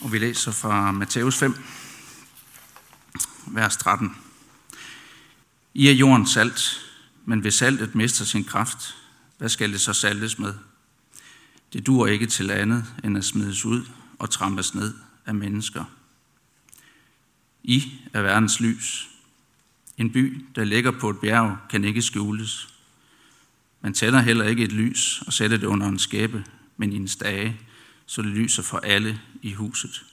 Og vi læser fra Matthæus 5, vers 13. I er jordens salt, men hvis saltet mister sin kraft, hvad skal det så saltes med? Det dur ikke til andet end at smides ud og trampes ned af mennesker. I er verdens lys. En by, der ligger på et bjerg, kan ikke skjules. Man tænder heller ikke et lys og sætter det under en skæbe, men i en stage, så det lyser for alle i huset.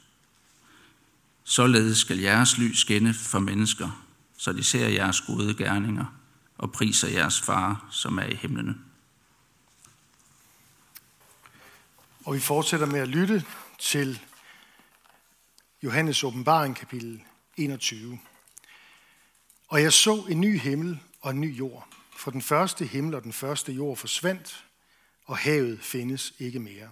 Således skal jeres lys skinne for mennesker, så de ser jeres gode gerninger og priser jeres far, som er i himlene. Og vi fortsætter med at lytte til Johannes åbenbaring kapitel 21. Og jeg så en ny himmel og en ny jord, for den første himmel og den første jord forsvandt, og havet findes ikke mere.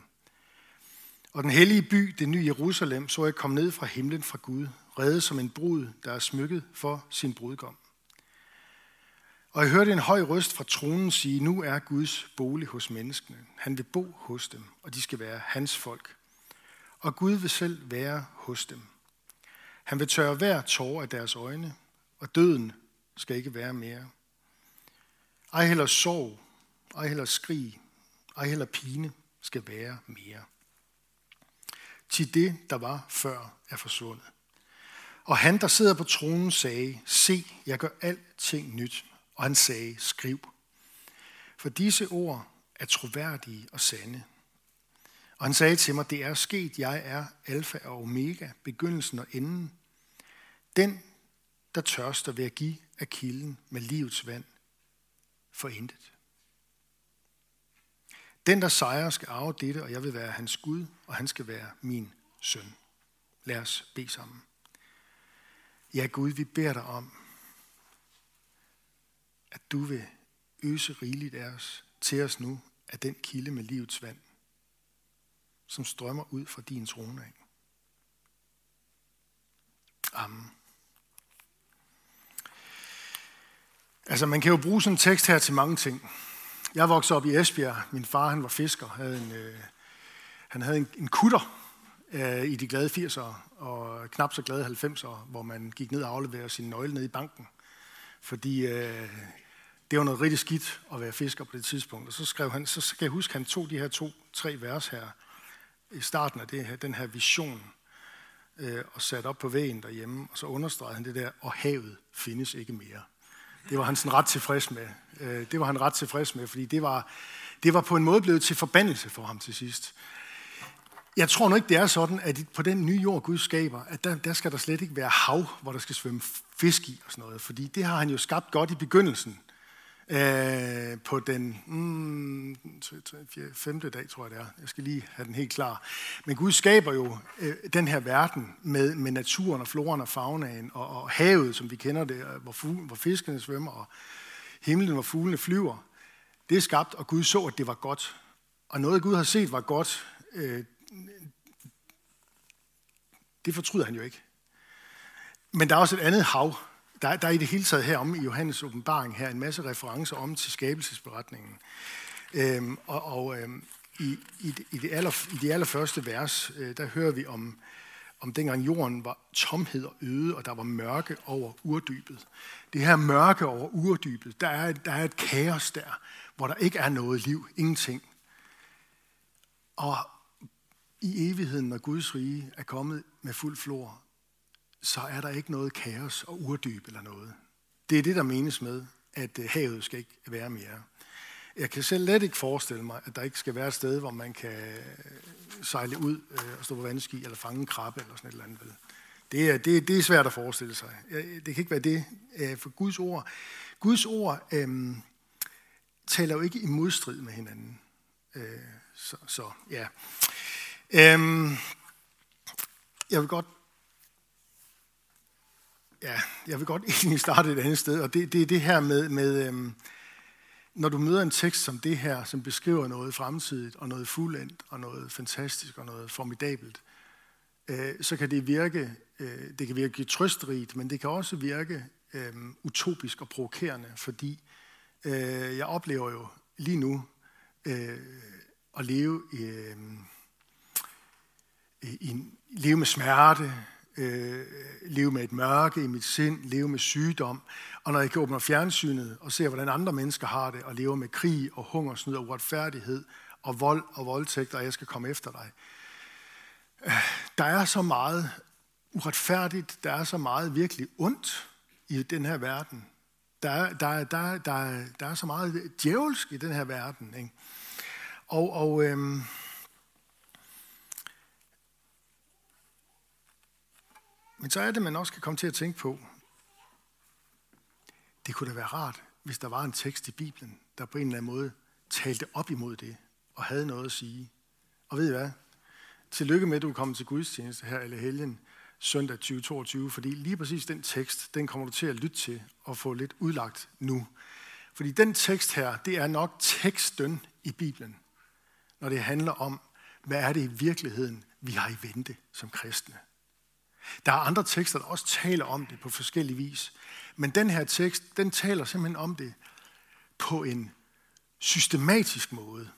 Og den hellige by, det nye Jerusalem, så jeg komme ned fra himlen fra Gud, reddet som en brud, der er smykket for sin brudgom. Og jeg hørte en høj røst fra tronen sige, nu er Guds bolig hos menneskene. Han vil bo hos dem, og de skal være hans folk. Og Gud vil selv være hos dem. Han vil tørre hver tårer af deres øjne, og døden skal ikke være mere. Ej heller sorg, ej heller skrig, ej heller pine skal være mere. Til det, der var før, er forsvundet. Og han, der sidder på tronen, sagde, se, jeg gør alting nyt. Og han sagde, skriv. For disse ord er troværdige og sande. Og han sagde til mig, det er sket, jeg er alfa og omega, begyndelsen og enden. Den, der tørster ved at give af kilden med livets vand for intet. Den, der sejrer, skal arve dette, og jeg vil være hans Gud, og han skal være min søn. Lad os bede sammen. Ja, Gud, vi beder dig om, at du vil øse rigeligt af os, til os nu, af den kilde med livets vand, som strømmer ud fra din trone af. Amen. Altså, man kan jo bruge sådan en tekst her til mange ting. Jeg voksede op i Esbjerg. Min far, han var fisker. Havde en, øh, han havde en, en kutter øh, i de glade 80'ere, og knap så glade 90'ere, hvor man gik ned og afleverede sin nøgle ned i banken. Fordi øh, det var noget rigtig skidt at være fisker på det tidspunkt. Og så skrev han, så skal jeg huske, han tog de her to, tre vers her i starten af det her, den her vision, øh, og satte op på vægen derhjemme, og så understregede han det der, og havet findes ikke mere. Det var han sådan ret tilfreds med. Øh, det var han ret tilfreds med, fordi det var, det var på en måde blevet til forbandelse for ham til sidst. Jeg tror nu ikke, det er sådan, at på den nye jord, Gud skaber, at der, der skal der slet ikke være hav, hvor der skal svømme fisk i og sådan noget. Fordi det har han jo skabt godt i begyndelsen. Øh, på den mm, femte dag, tror jeg det er. Jeg skal lige have den helt klar. Men Gud skaber jo øh, den her verden med, med naturen og floren og faunaen og, og havet, som vi kender det, hvor, hvor fiskene svømmer og himlen, hvor fuglene flyver. Det er skabt, og Gud så, at det var godt. Og noget, Gud har set var godt, øh, det fortryder han jo ikke. Men der er også et andet hav. Der, der er i det hele taget herom i Johannes åbenbaring her en masse referencer om til skabelsesberetningen. Øhm, og og øhm, i, i, i, det aller, i de allerførste vers, øh, der hører vi om, om dengang jorden var tomhed og øde, og der var mørke over urdybet. Det her mørke over urdybet, der er, der er et kaos der, hvor der ikke er noget liv, ingenting. Og i evigheden, når Guds rige er kommet med fuld flor, så er der ikke noget kaos og urdyb eller noget. Det er det, der menes med, at øh, havet skal ikke være mere. Jeg kan selv let ikke forestille mig, at der ikke skal være et sted, hvor man kan øh, sejle ud øh, og stå på vandski, eller fange en krabbe, eller sådan et eller andet. Det er, det, det er svært at forestille sig. Det kan ikke være det. Øh, for Guds ord, Guds ord øhm, taler jo ikke i modstrid med hinanden. Øh, så, så ja. Øhm, jeg vil godt ja, jeg vil godt egentlig starte et andet sted, og det, det er det her med, med øhm, når du møder en tekst som det her, som beskriver noget fremtidigt, og noget fuldendt, og noget fantastisk, og noget formidabelt, øh, så kan det virke, øh, det kan virke trøstrigt, men det kan også virke øh, utopisk og provokerende, fordi øh, jeg oplever jo lige nu øh, at leve øh, i, øh, i, leve med smerte, øh, leve med et mørke i mit sind, leve med sygdom. Og når jeg kan åbne fjernsynet og se, hvordan andre mennesker har det, og lever med krig og hungersnød og uretfærdighed og vold og voldtægt, og jeg skal komme efter dig. Øh, der er så meget uretfærdigt, der er så meget virkelig ondt i den her verden. Der er, der, der, der, der er så meget djævelsk i den her verden. Ikke? Og, og øhm, men så er det, man også kan komme til at tænke på, det kunne da være rart, hvis der var en tekst i Bibelen, der på en eller anden måde talte op imod det, og havde noget at sige. Og ved I hvad? Tillykke med, at du er kommet til gudstjeneste her eller helgen søndag 2022, fordi lige præcis den tekst, den kommer du til at lytte til og få lidt udlagt nu. Fordi den tekst her, det er nok teksten i Bibelen, når det handler om, hvad er det i virkeligheden, vi har i vente som kristne. Der er andre tekster, der også taler om det på forskellige vis. Men den her tekst, den taler simpelthen om det på en systematisk måde.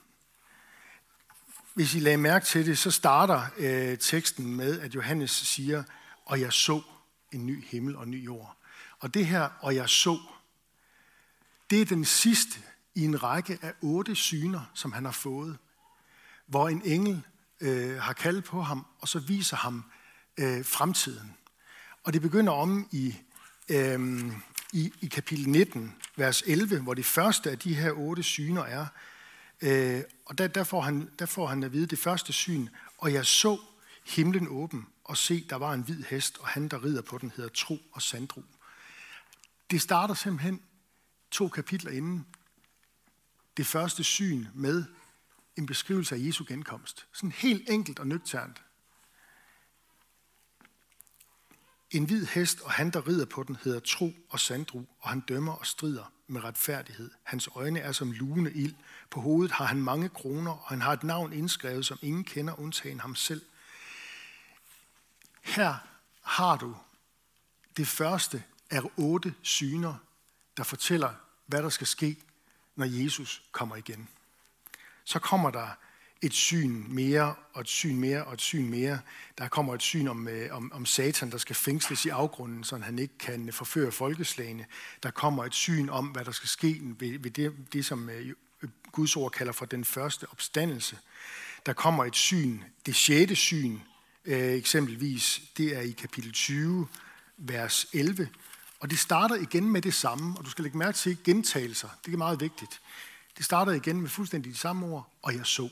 Hvis I lagde mærke til det, så starter øh, teksten med, at Johannes siger, og jeg så en ny himmel og en ny jord. Og det her, og jeg så, det er den sidste i en række af otte syner, som han har fået, hvor en engel øh, har kaldt på ham, og så viser ham øh, fremtiden. Og det begynder om i, øh, i, i kapitel 19, vers 11, hvor det første af de her otte syner er, Øh, og der, der, får han, der får han at vide det første syn, og jeg så himlen åben, og se, der var en hvid hest, og han, der rider på den, hedder Tro og Sandro. Det starter simpelthen to kapitler inden det første syn med en beskrivelse af Jesu genkomst. Sådan helt enkelt og nøgternt. En hvid hest, og han, der rider på den, hedder Tro og sandru, og han dømmer og strider med retfærdighed. Hans øjne er som lugende ild. På hovedet har han mange kroner, og han har et navn indskrevet, som ingen kender, undtagen ham selv. Her har du det første af otte syner, der fortæller, hvad der skal ske, når Jesus kommer igen. Så kommer der et syn mere, og et syn mere, og et syn mere. Der kommer et syn om, øh, om, om Satan, der skal fængsles i afgrunden, så han ikke kan forføre folkeslagene. Der kommer et syn om, hvad der skal ske ved, ved det, det, som øh, Guds ord kalder for den første opstandelse. Der kommer et syn, det sjette syn, øh, eksempelvis, det er i kapitel 20, vers 11. Og det starter igen med det samme, og du skal lægge mærke til gentagelser. Det er meget vigtigt. Det starter igen med fuldstændig de samme ord, og jeg så.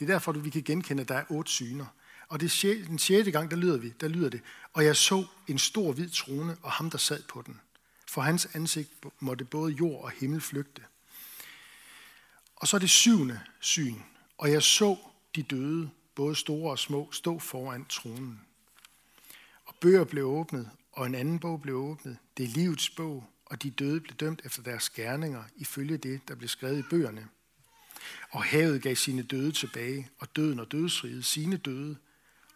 Det er derfor, vi kan genkende, at der er otte syner. Og det sjæ, den sjette gang, der lyder, vi, der lyder det, og jeg så en stor hvid trone, og ham, der sad på den. For hans ansigt måtte både jord og himmel flygte. Og så er det syvende syn, og jeg så de døde, både store og små, stå foran tronen. Og bøger blev åbnet, og en anden bog blev åbnet. Det er livets bog, og de døde blev dømt efter deres gerninger, ifølge det, der blev skrevet i bøgerne. Og havet gav sine døde tilbage, og døden og dødsriget sine døde,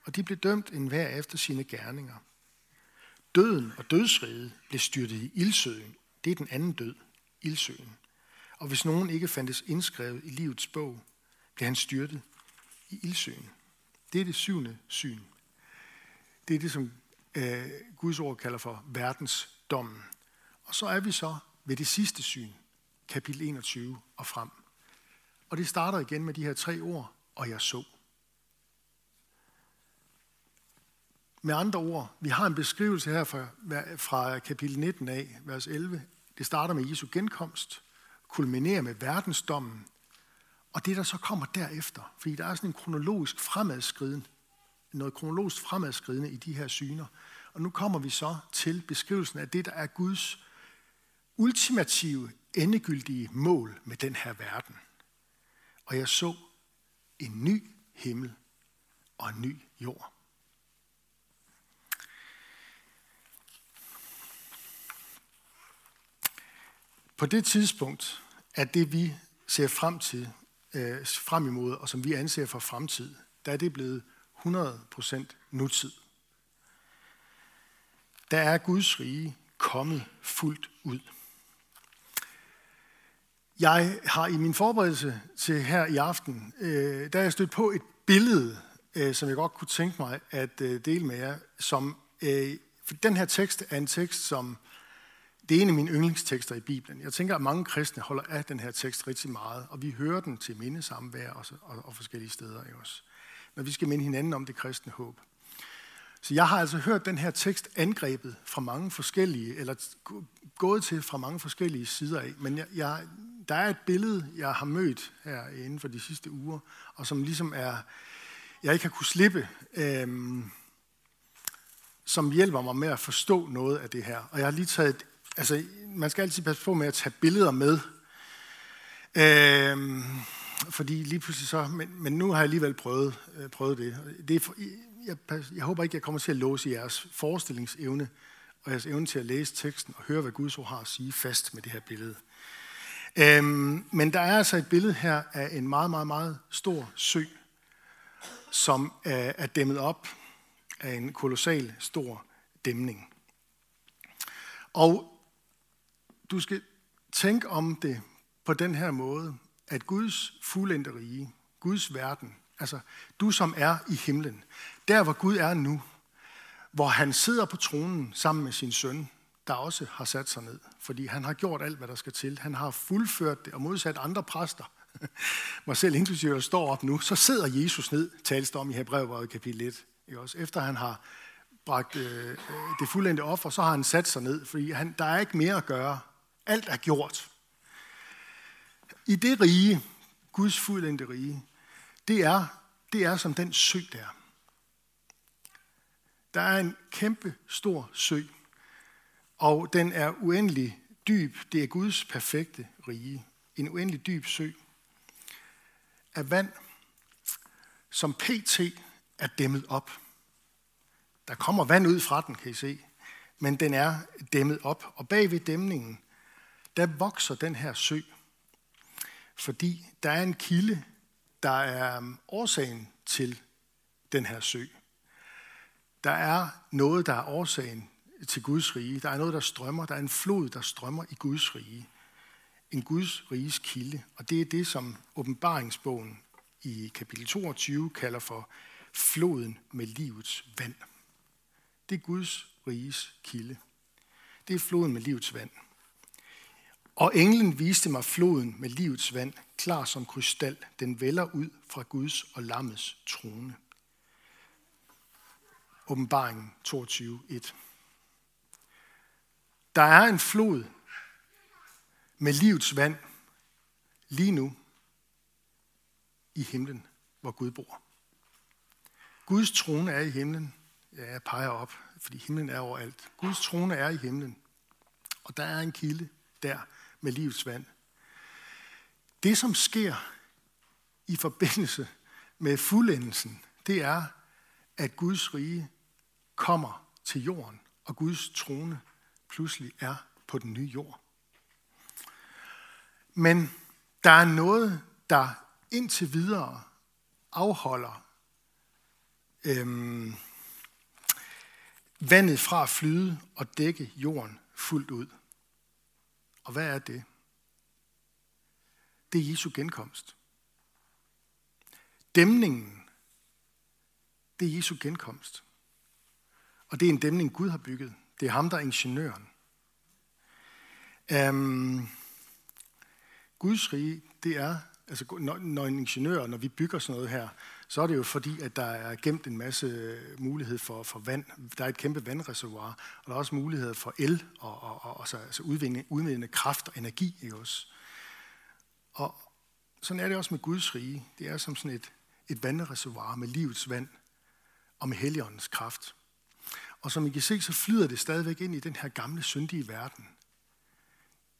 og de blev dømt enhver efter sine gerninger. Døden og dødsriget blev styrtet i ildsøen. Det er den anden død, ildsøen. Og hvis nogen ikke fandtes indskrevet i livets bog, blev han styrtet i ildsøen. Det er det syvende syn. Det er det, som øh, Guds ord kalder for verdensdommen. Og så er vi så ved det sidste syn, kapitel 21 og frem. Og det starter igen med de her tre ord, og jeg så. Med andre ord, vi har en beskrivelse her fra, fra kapitel 19 af, vers 11. Det starter med Jesu genkomst, kulminerer med verdensdommen, og det, der så kommer derefter, fordi der er sådan en kronologisk fremadskriden, noget kronologisk fremadskridende i de her syner. Og nu kommer vi så til beskrivelsen af det, der er Guds ultimative, endegyldige mål med den her verden og jeg så en ny himmel og en ny jord. På det tidspunkt er det, vi ser frem til, øh, frem imod, og som vi anser for fremtid, der er det blevet 100% nutid. Der er Guds rige kommet fuldt ud. Jeg har i min forberedelse til her i aften, øh, der er jeg stødt på et billede øh, som jeg godt kunne tænke mig at øh, dele med jer, som øh, for den her tekst er en tekst, som det er en af mine yndlingstekster i Bibelen. Jeg tænker, at mange kristne holder af den her tekst rigtig meget, og vi hører den til mindesamvær og, og, og forskellige steder i os, når vi skal minde hinanden om det kristne håb. Så jeg har altså hørt den her tekst angrebet fra mange forskellige, eller gået til fra mange forskellige sider af, men jeg, jeg, der er et billede, jeg har mødt her inden for de sidste uger, og som ligesom er, jeg ikke har kunne slippe, øhm, som hjælper mig med at forstå noget af det her. Og jeg har lige taget, altså man skal altid passe på med at tage billeder med, øhm, fordi lige pludselig så, men, men nu har jeg alligevel prøvet, øh, prøvet det. det er, jeg, jeg håber ikke, jeg kommer til at låse jeres forestillingsevne og jeres evne til at læse teksten og høre, hvad Guds ord har at sige fast med det her billede. Øhm, men der er altså et billede her af en meget, meget, meget stor sø, som er, er dæmmet op af en kolossal stor dæmning. Og du skal tænke om det på den her måde, at Guds fuldendte rige, Guds verden, altså du som er i himlen, der hvor Gud er nu, hvor han sidder på tronen sammen med sin søn, der også har sat sig ned, fordi han har gjort alt, hvad der skal til. Han har fuldført det, og modsat andre præster, mig selv inklusive, der står op nu, så sidder Jesus ned, tales der om i Hebræerbrevet kapitel 1. Ikke også? Efter han har bragt øh, øh, det fuldendte offer, så har han sat sig ned, fordi han, der er ikke mere at gøre. Alt er gjort. I det rige, Guds fuldendte rige, det er, det er som den sø der. Der er en kæmpe stor sø, og den er uendelig dyb. Det er Guds perfekte rige. En uendelig dyb sø af vand, som pt. er dæmmet op. Der kommer vand ud fra den, kan I se, men den er dæmmet op. Og bag ved dæmningen, der vokser den her sø, fordi der er en kilde, der er um, årsagen til den her sø. Der er noget, der er årsagen til Guds rige. Der er noget, der strømmer. Der er en flod, der strømmer i Guds rige. En Guds riges kilde. Og det er det, som åbenbaringsbogen i kapitel 22 kalder for floden med livets vand. Det er Guds riges kilde. Det er floden med livets vand. Og englen viste mig floden med livets vand, klar som krystal. Den vælger ud fra Guds og lammets trone. Åbenbaringen 22.1. Der er en flod med livets vand lige nu i himlen, hvor Gud bor. Guds trone er i himlen. Ja, jeg peger op, fordi himlen er overalt. Guds trone er i himlen. Og der er en kilde der med livets vand. Det, som sker i forbindelse med fuldendelsen, det er, at Guds rige kommer til jorden, og Guds trone pludselig er på den nye jord. Men der er noget, der indtil videre afholder øhm, vandet fra at flyde og dække jorden fuldt ud. Og hvad er det? Det er Jesu genkomst. Dæmningen, det er Jesu genkomst. Og det er en dæmning, Gud har bygget. Det er ham, der er ingeniøren. Um, Guds rige, det er, altså når, når en ingeniør, når vi bygger sådan noget her, så er det jo fordi, at der er gemt en masse øh, mulighed for, for vand. Der er et kæmpe vandreservoir, og der er også mulighed for el og, og, og, og så, altså, altså udvindende, udvindende kraft og energi i os. Og sådan er det også med Guds rige. Det er som sådan et, et vandreservoir med livets vand og med heligåndens kraft. Og som I kan se, så flyder det stadigvæk ind i den her gamle, syndige verden.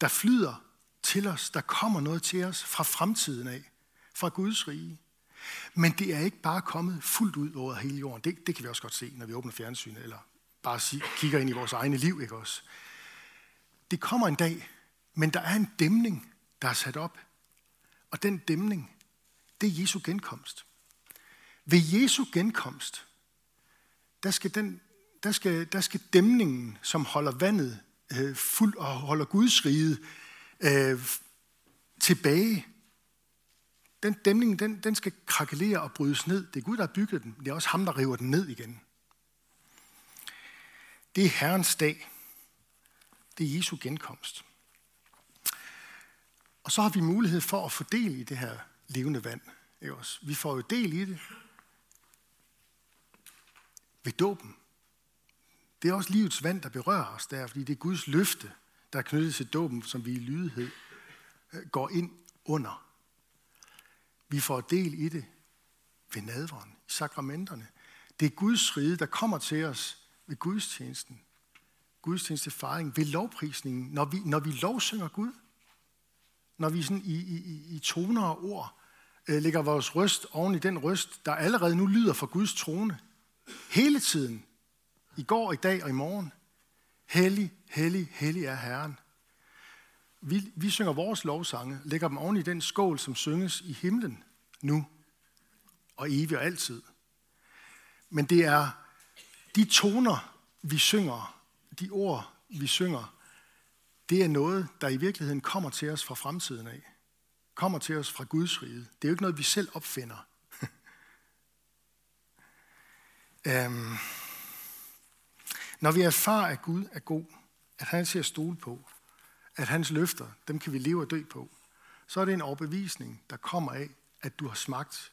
Der flyder til os, der kommer noget til os fra fremtiden af, fra Guds rige. Men det er ikke bare kommet fuldt ud over hele jorden. Det, det kan vi også godt se, når vi åbner fjernsynet, eller bare kigger ind i vores egne liv, ikke også? Det kommer en dag, men der er en dæmning, der er sat op. Og den dæmning, det er Jesu genkomst. Ved Jesu genkomst, der skal, den, der skal, der skal dæmningen, som holder vandet øh, fuld og holder Guds rige øh, tilbage, den dæmning, den, den skal krakelere og brydes ned. Det er Gud, der har bygget den. Det er også ham, der river den ned igen. Det er Herrens dag. Det er Jesu genkomst. Og så har vi mulighed for at få del i det her levende vand. Ikke også? Vi får jo del i det ved dåben. Det er også livets vand, der berører os der, fordi det er Guds løfte, der er knyttet til dåben, som vi i lydighed øh, går ind under. Vi får del i det ved nadveren, i sakramenterne. Det er Guds rige, der kommer til os ved gudstjenesten. Gudstjenestefaring, ved lovprisningen, når vi, når vi lovsynger Gud. Når vi sådan i, i, i toner og ord øh, lægger vores røst oven i den røst, der allerede nu lyder fra Guds trone. Hele tiden. I går, i dag og i morgen. Hellig, hellig, hellig er Herren. Vi, vi synger vores lovsange, lægger dem oven i den skål, som synges i himlen nu og evigt og altid. Men det er de toner, vi synger, de ord, vi synger, det er noget, der i virkeligheden kommer til os fra fremtiden af. Kommer til os fra Guds rige. Det er jo ikke noget, vi selv opfinder. um, når vi erfarer, at Gud er god, at han er til at stole på, at hans løfter, dem kan vi leve og dø på, så er det en overbevisning, der kommer af, at du har smagt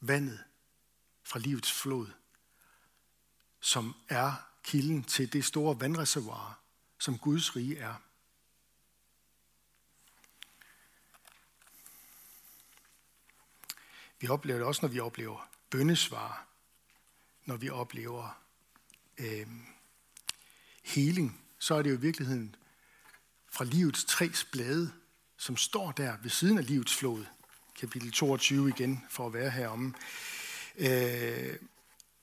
vandet fra livets flod, som er kilden til det store vandreservoir, som Guds rige er. Vi oplever det også, når vi oplever bøndesvar, når vi oplever øh, healing, så er det jo i virkeligheden fra livets tre blade, som står der ved siden af livets flod. Kapitel 22 igen, for at være heromme. Øh,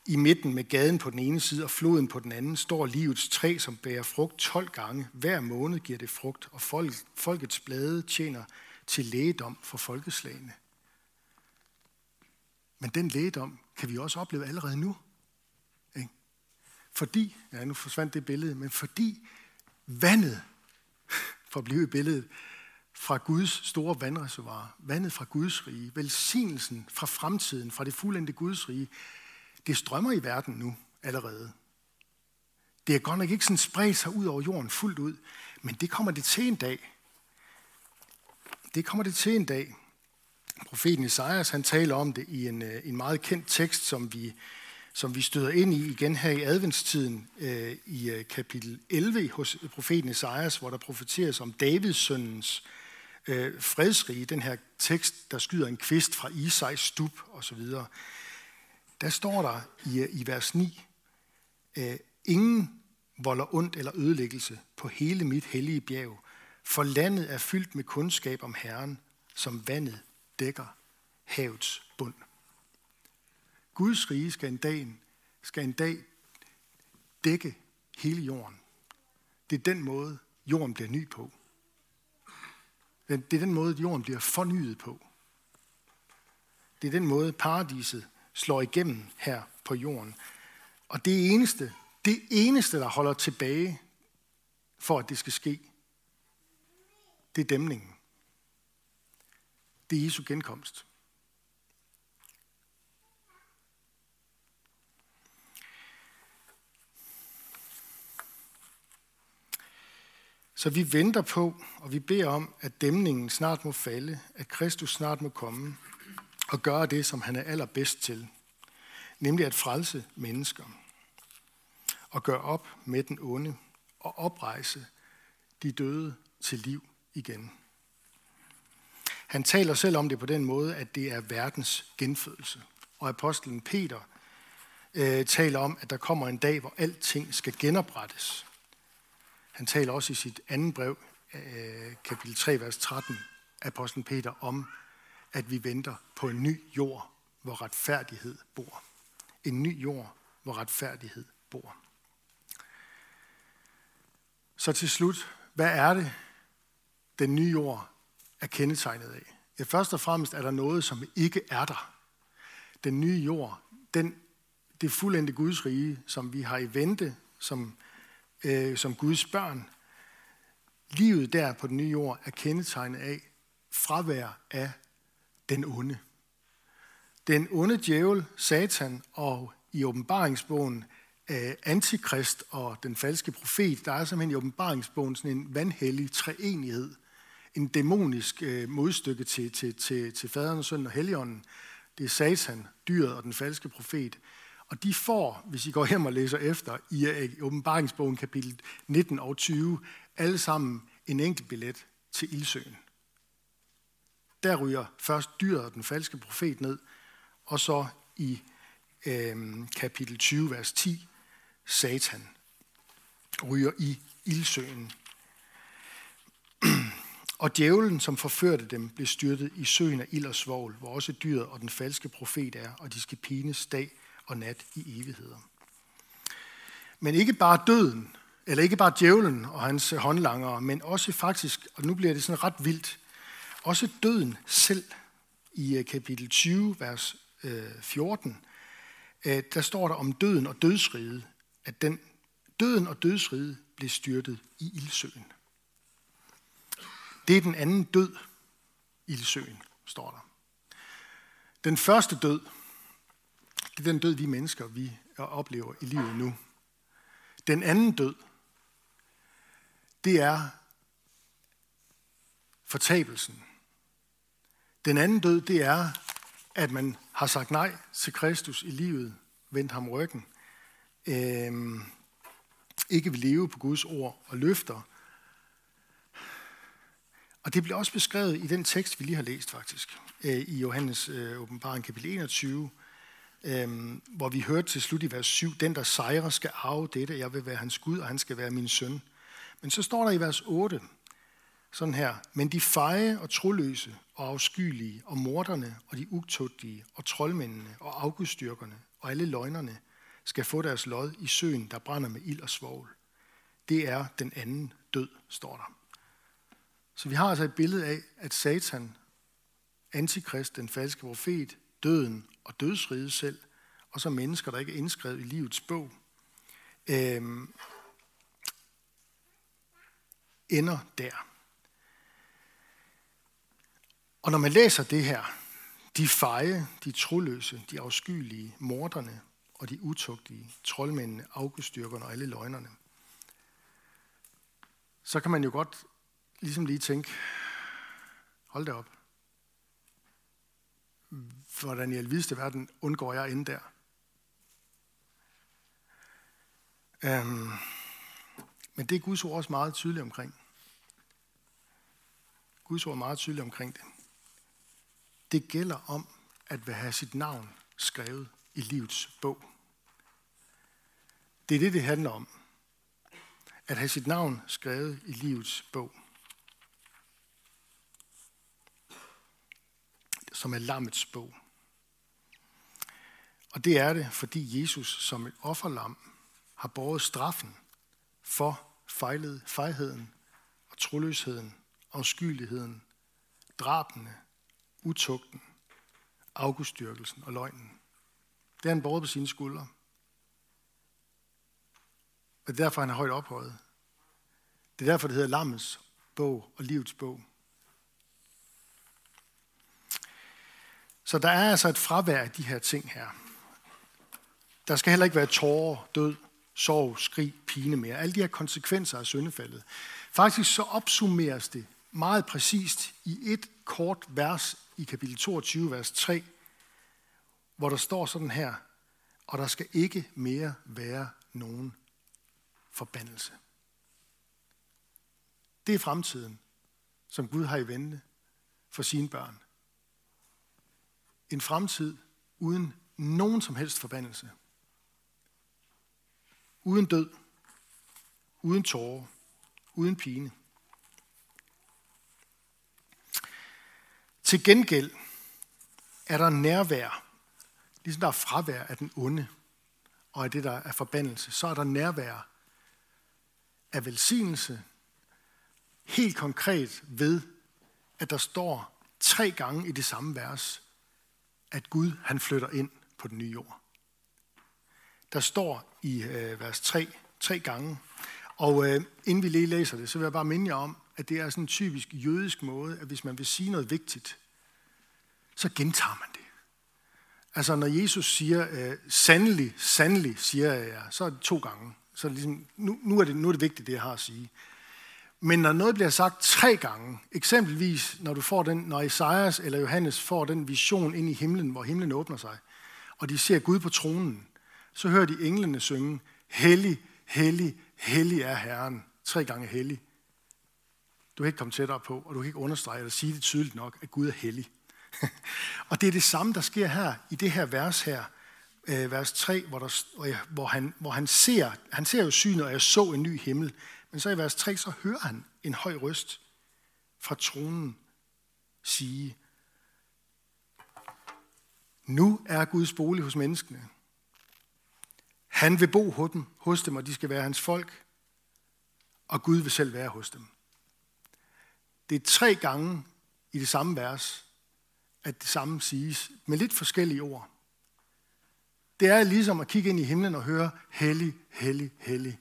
I midten med gaden på den ene side og floden på den anden står livets træ, som bærer frugt 12 gange. Hver måned giver det frugt, og folk, folkets blade tjener til lægedom for folkeslagene. Men den lægedom kan vi også opleve allerede nu. Ikke? Fordi, ja nu forsvandt det billede, men fordi vandet, for at blive i billedet, fra Guds store vandreservoir, vandet fra Guds rige, velsignelsen fra fremtiden, fra det fuldendte Guds rige, det strømmer i verden nu allerede. Det er godt nok ikke sådan spredt sig ud over jorden fuldt ud, men det kommer det til en dag. Det kommer det til en dag. Profeten Isaias, han taler om det i en, øh, en meget kendt tekst, som vi, som vi støder ind i igen her i adventstiden øh, i øh, kapitel 11 hos profeten Esajas, hvor der profeteres om Davids søndens øh, fredsrige, den her tekst, der skyder en kvist fra Isais stup osv., der står der i, øh, i vers 9, øh, ingen volder ondt eller ødelæggelse på hele mit hellige bjerg, for landet er fyldt med kundskab om Herren, som vandet dækker havets bund. Guds rige skal en dag, skal en dag dække hele jorden. Det er den måde, jorden bliver ny på. Det er den måde, jorden bliver fornyet på. Det er den måde, paradiset slår igennem her på jorden. Og det eneste, det eneste, der holder tilbage for, at det skal ske, det er dæmningen. Det er Jesu genkomst. Så vi venter på, og vi beder om, at dæmningen snart må falde, at Kristus snart må komme og gøre det, som han er allerbedst til, nemlig at frelse mennesker og gøre op med den onde og oprejse de døde til liv igen. Han taler selv om det på den måde, at det er verdens genfødelse. Og apostlen Peter øh, taler om, at der kommer en dag, hvor alting skal genoprettes. Han taler også i sit andet brev, øh, kapitel 3, vers 13, apostlen Peter, om, at vi venter på en ny jord, hvor retfærdighed bor. En ny jord, hvor retfærdighed bor. Så til slut, hvad er det, den nye jord er kendetegnet af? Ja, først og fremmest er der noget, som ikke er der. Den nye jord, den, det fuldendte Guds rige, som vi har i vente, som øh, som Guds børn. Livet der på den nye jord er kendetegnet af fravær af den onde. Den onde djævel, Satan, og i åbenbaringsbogen øh, Antikrist og den falske profet, der er simpelthen i åbenbaringsbogen sådan en vandhellig treenighed, en dæmonisk øh, modstykke til, til, til, til faderen, sønnen og helligånden. Det er Satan, dyret og den falske profet. Og de får, hvis I går hjem og læser efter, i øh, åbenbaringsbogen kapitel 19 og 20, alle sammen en enkelt billet til ildsøen. Der ryger først dyret og den falske profet ned, og så i øh, kapitel 20, vers 10, Satan ryger i ildsøen. Og djævlen, som forførte dem, blev styrtet i søen af ild og svovl, hvor også dyret og den falske profet er, og de skal pines dag og nat i evigheder. Men ikke bare døden, eller ikke bare djævlen og hans håndlangere, men også faktisk, og nu bliver det sådan ret vildt, også døden selv i øh, kapitel 20, vers øh, 14, øh, der står der om døden og dødsriget, at den døden og dødsriget blev styrtet i ildsøen. Det er den anden død, ildsøen, står der. Den første død, det er den død, vi mennesker vi oplever i livet nu. Den anden død, det er fortabelsen. Den anden død, det er, at man har sagt nej til Kristus i livet, vendt ham ryggen, øhm, ikke vil leve på Guds ord og løfter. Og det bliver også beskrevet i den tekst, vi lige har læst faktisk, øh, i Johannes øh, åbenbaring kapitel 21, øhm, hvor vi hørte til slut i vers 7, den der sejrer skal arve dette, jeg vil være hans Gud, og han skal være min søn. Men så står der i vers 8, sådan her, men de feje og troløse og afskyelige og morderne og de utugtige og troldmændene og afgudstyrkerne og alle løgnerne skal få deres lod i søen, der brænder med ild og svovl. Det er den anden død, står der. Så vi har altså et billede af, at Satan, antikrist, den falske profet, døden og dødsriget selv, og så mennesker, der ikke er indskrevet i livets bog, øh, ender der. Og når man læser det her, de feje, de troløse, de afskyelige, morderne og de utugtige, troldmændene, augustyrkerne og alle løgnerne, så kan man jo godt ligesom lige tænke, hold da op, hvordan i alvideste verden undgår jeg ind der? Øhm, men det er Guds ord også meget tydeligt omkring. Guds ord er meget tydeligt omkring det. Det gælder om at have sit navn skrevet i livets bog. Det er det, det handler om. At have sit navn skrevet i livets bog. Som er lammets bog. Og det er det, fordi Jesus som et offerlam har båret straffen for fejled, fejheden og troløsheden, afskyeligheden, drabene, utugten, afgudstyrkelsen og løgnen. Det er han båret på sine skuldre. Og det er derfor, han er højt ophøjet. Det er derfor, det hedder lammets bog og livets bog. Så der er altså et fravær af de her ting her. Der skal heller ikke være tårer, død, sorg, skrig, pine mere. Alle de her konsekvenser af syndefaldet. Faktisk så opsummeres det meget præcist i et kort vers i kapitel 22, vers 3, hvor der står sådan her, og der skal ikke mere være nogen forbandelse. Det er fremtiden, som Gud har i vente for sine børn. En fremtid uden nogen som helst forbandelse. Uden død, uden tårer, uden pine. Til gengæld er der nærvær, ligesom der er fravær af den onde, og af det, der er forbandelse, så er der nærvær af velsignelse, helt konkret ved, at der står tre gange i det samme vers, at Gud han flytter ind på den nye jord. Der står i øh, vers 3 tre gange, og øh, inden vi lige læser det, så vil jeg bare minde jer om, at det er sådan en typisk jødisk måde, at hvis man vil sige noget vigtigt, så gentager man det. Altså når Jesus siger, øh, sandelig, sandelig, siger jeg, så er det to gange. Så er det ligesom, nu, nu, er det, nu er det vigtigt, det jeg har at sige. Men når noget bliver sagt tre gange, eksempelvis når du får den, når Esajas eller Johannes får den vision ind i himlen, hvor himlen åbner sig, og de ser Gud på tronen, så hører de englene synge, Hellig, hellig, hellig er Herren. Tre gange hellig. Du kan ikke komme tættere på, og du kan ikke understrege eller sige det tydeligt nok, at Gud er hellig. og det er det samme, der sker her i det her vers her, øh, vers 3, hvor, der, hvor, han, hvor han ser, han ser jo synet, og jeg så en ny himmel. Men så i vers 3, så hører han en høj røst fra tronen sige, nu er Guds bolig hos menneskene. Han vil bo hos dem, hos dem, og de skal være hans folk, og Gud vil selv være hos dem. Det er tre gange i det samme vers, at det samme siges med lidt forskellige ord. Det er ligesom at kigge ind i himlen og høre hellig, hellig, hellig.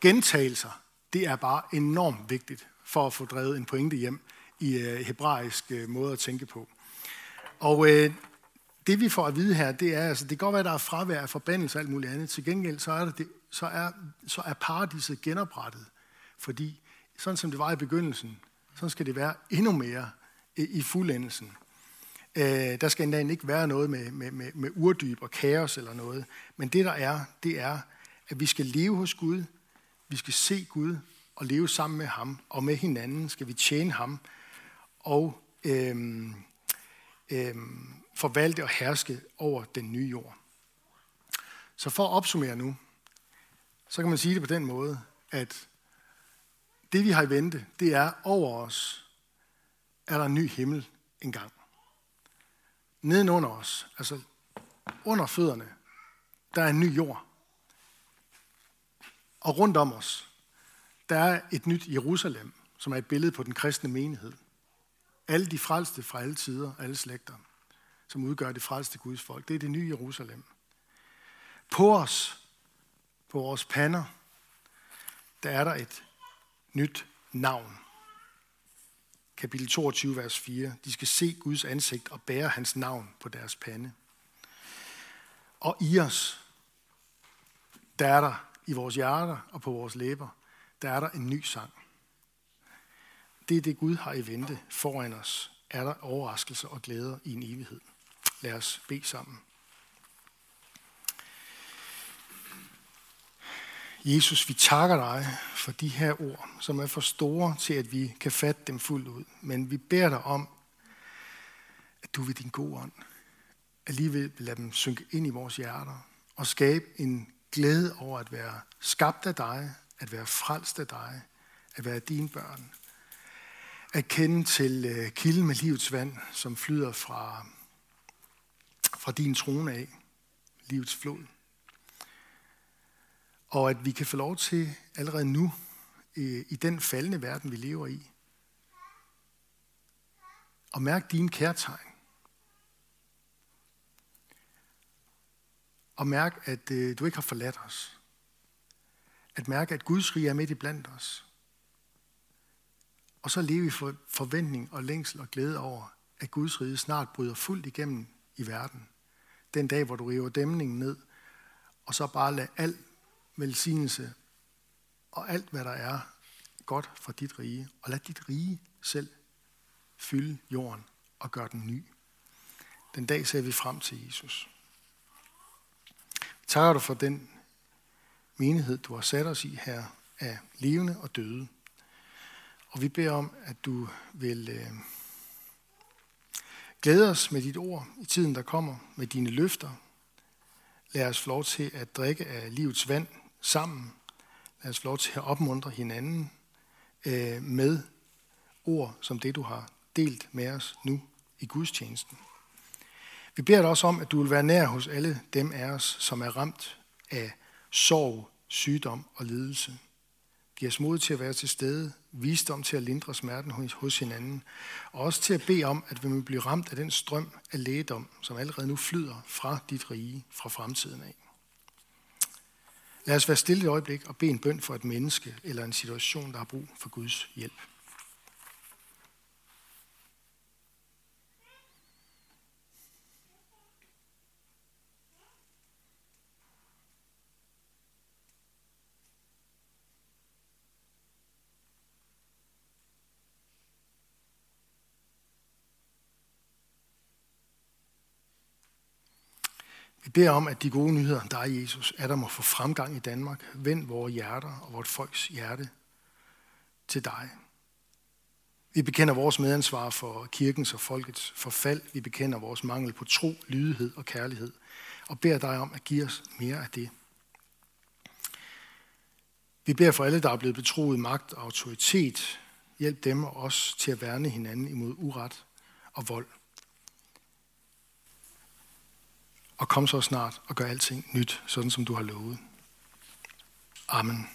Gentagelser, det er bare enormt vigtigt for at få drevet en pointe hjem i øh, hebraisk øh, måde at tænke på. Og øh, det vi får at vide her, det er, altså, det kan godt være, at der er fravær af forbandelse og alt muligt andet. Til gengæld, så er, det, så er, så er paradiset genoprettet. Fordi sådan som det var i begyndelsen, så skal det være endnu mere i, i fuldendelsen. Øh, der skal endda ikke være noget med, med, med, med urdyb og kaos eller noget. Men det der er, det er, at vi skal leve hos Gud. Vi skal se Gud og leve sammen med ham. Og med hinanden skal vi tjene ham. Og øhm, øhm, forvalte og herske over den nye jord. Så for at opsummere nu, så kan man sige det på den måde, at det vi har i vente, det er over os, er der en ny himmel engang. Nedenunder os, altså under fødderne, der er en ny jord. Og rundt om os, der er et nyt Jerusalem, som er et billede på den kristne menighed. Alle de frelste fra alle tider, alle slægter som udgør det frelste Guds folk. Det er det nye Jerusalem. På os, på vores pander, der er der et nyt navn. Kapitel 22, vers 4. De skal se Guds ansigt og bære hans navn på deres pande. Og i os, der er der i vores hjerter og på vores læber, der er der en ny sang. Det er det, Gud har i vente foran os. Er der overraskelser og glæder i en evighed. Lad os bede sammen. Jesus, vi takker dig for de her ord, som er for store til, at vi kan fatte dem fuldt ud. Men vi beder dig om, at du ved din gode ånd alligevel lade dem synke ind i vores hjerter og skabe en glæde over at være skabt af dig, at være frelst af dig, at være dine børn. At kende til øh, kilden med livets vand, som flyder fra fra din trone af, livets flod. Og at vi kan få lov til allerede nu, i den faldende verden, vi lever i, at mærke dine kærtegn. Og mærk, at øh, du ikke har forladt os. At mærke, at Guds rige er midt i blandt os. Og så leve i forventning og længsel og glæde over, at Guds rige snart bryder fuldt igennem i verden. Den dag, hvor du river dæmningen ned, og så bare lade al velsignelse og alt, hvad der er godt for dit rige, og lad dit rige selv fylde jorden og gøre den ny. Den dag ser vi frem til Jesus. Takker dig for den menighed, du har sat os i her af levende og døde. Og vi beder om, at du vil øh, os med dit ord i tiden, der kommer, med dine løfter. Lad os få lov til at drikke af livets vand sammen. Lad os få lov til at opmuntre hinanden øh, med ord som det, du har delt med os nu i gudstjenesten. Vi beder dig også om, at du vil være nær hos alle dem af os, som er ramt af sorg, sygdom og lidelse. Giv os mod til at være til stede, visdom til at lindre smerten hos hinanden, og også til at bede om, at vi må blive ramt af den strøm af lægedom, som allerede nu flyder fra dit rige, fra fremtiden af. Lad os være stille et øjeblik og bede en bøn for et menneske eller en situation, der har brug for Guds hjælp. Vi beder om, at de gode nyheder, der er Jesus, er der må få fremgang i Danmark. Vend vores hjerter og vort folks hjerte til dig. Vi bekender vores medansvar for kirkens og folkets forfald. Vi bekender vores mangel på tro, lydighed og kærlighed. Og beder dig om at give os mere af det. Vi beder for alle, der er blevet betroet magt og autoritet. Hjælp dem og os til at værne hinanden imod uret og vold. Og kom så snart og gør alting nyt, sådan som du har lovet. Amen.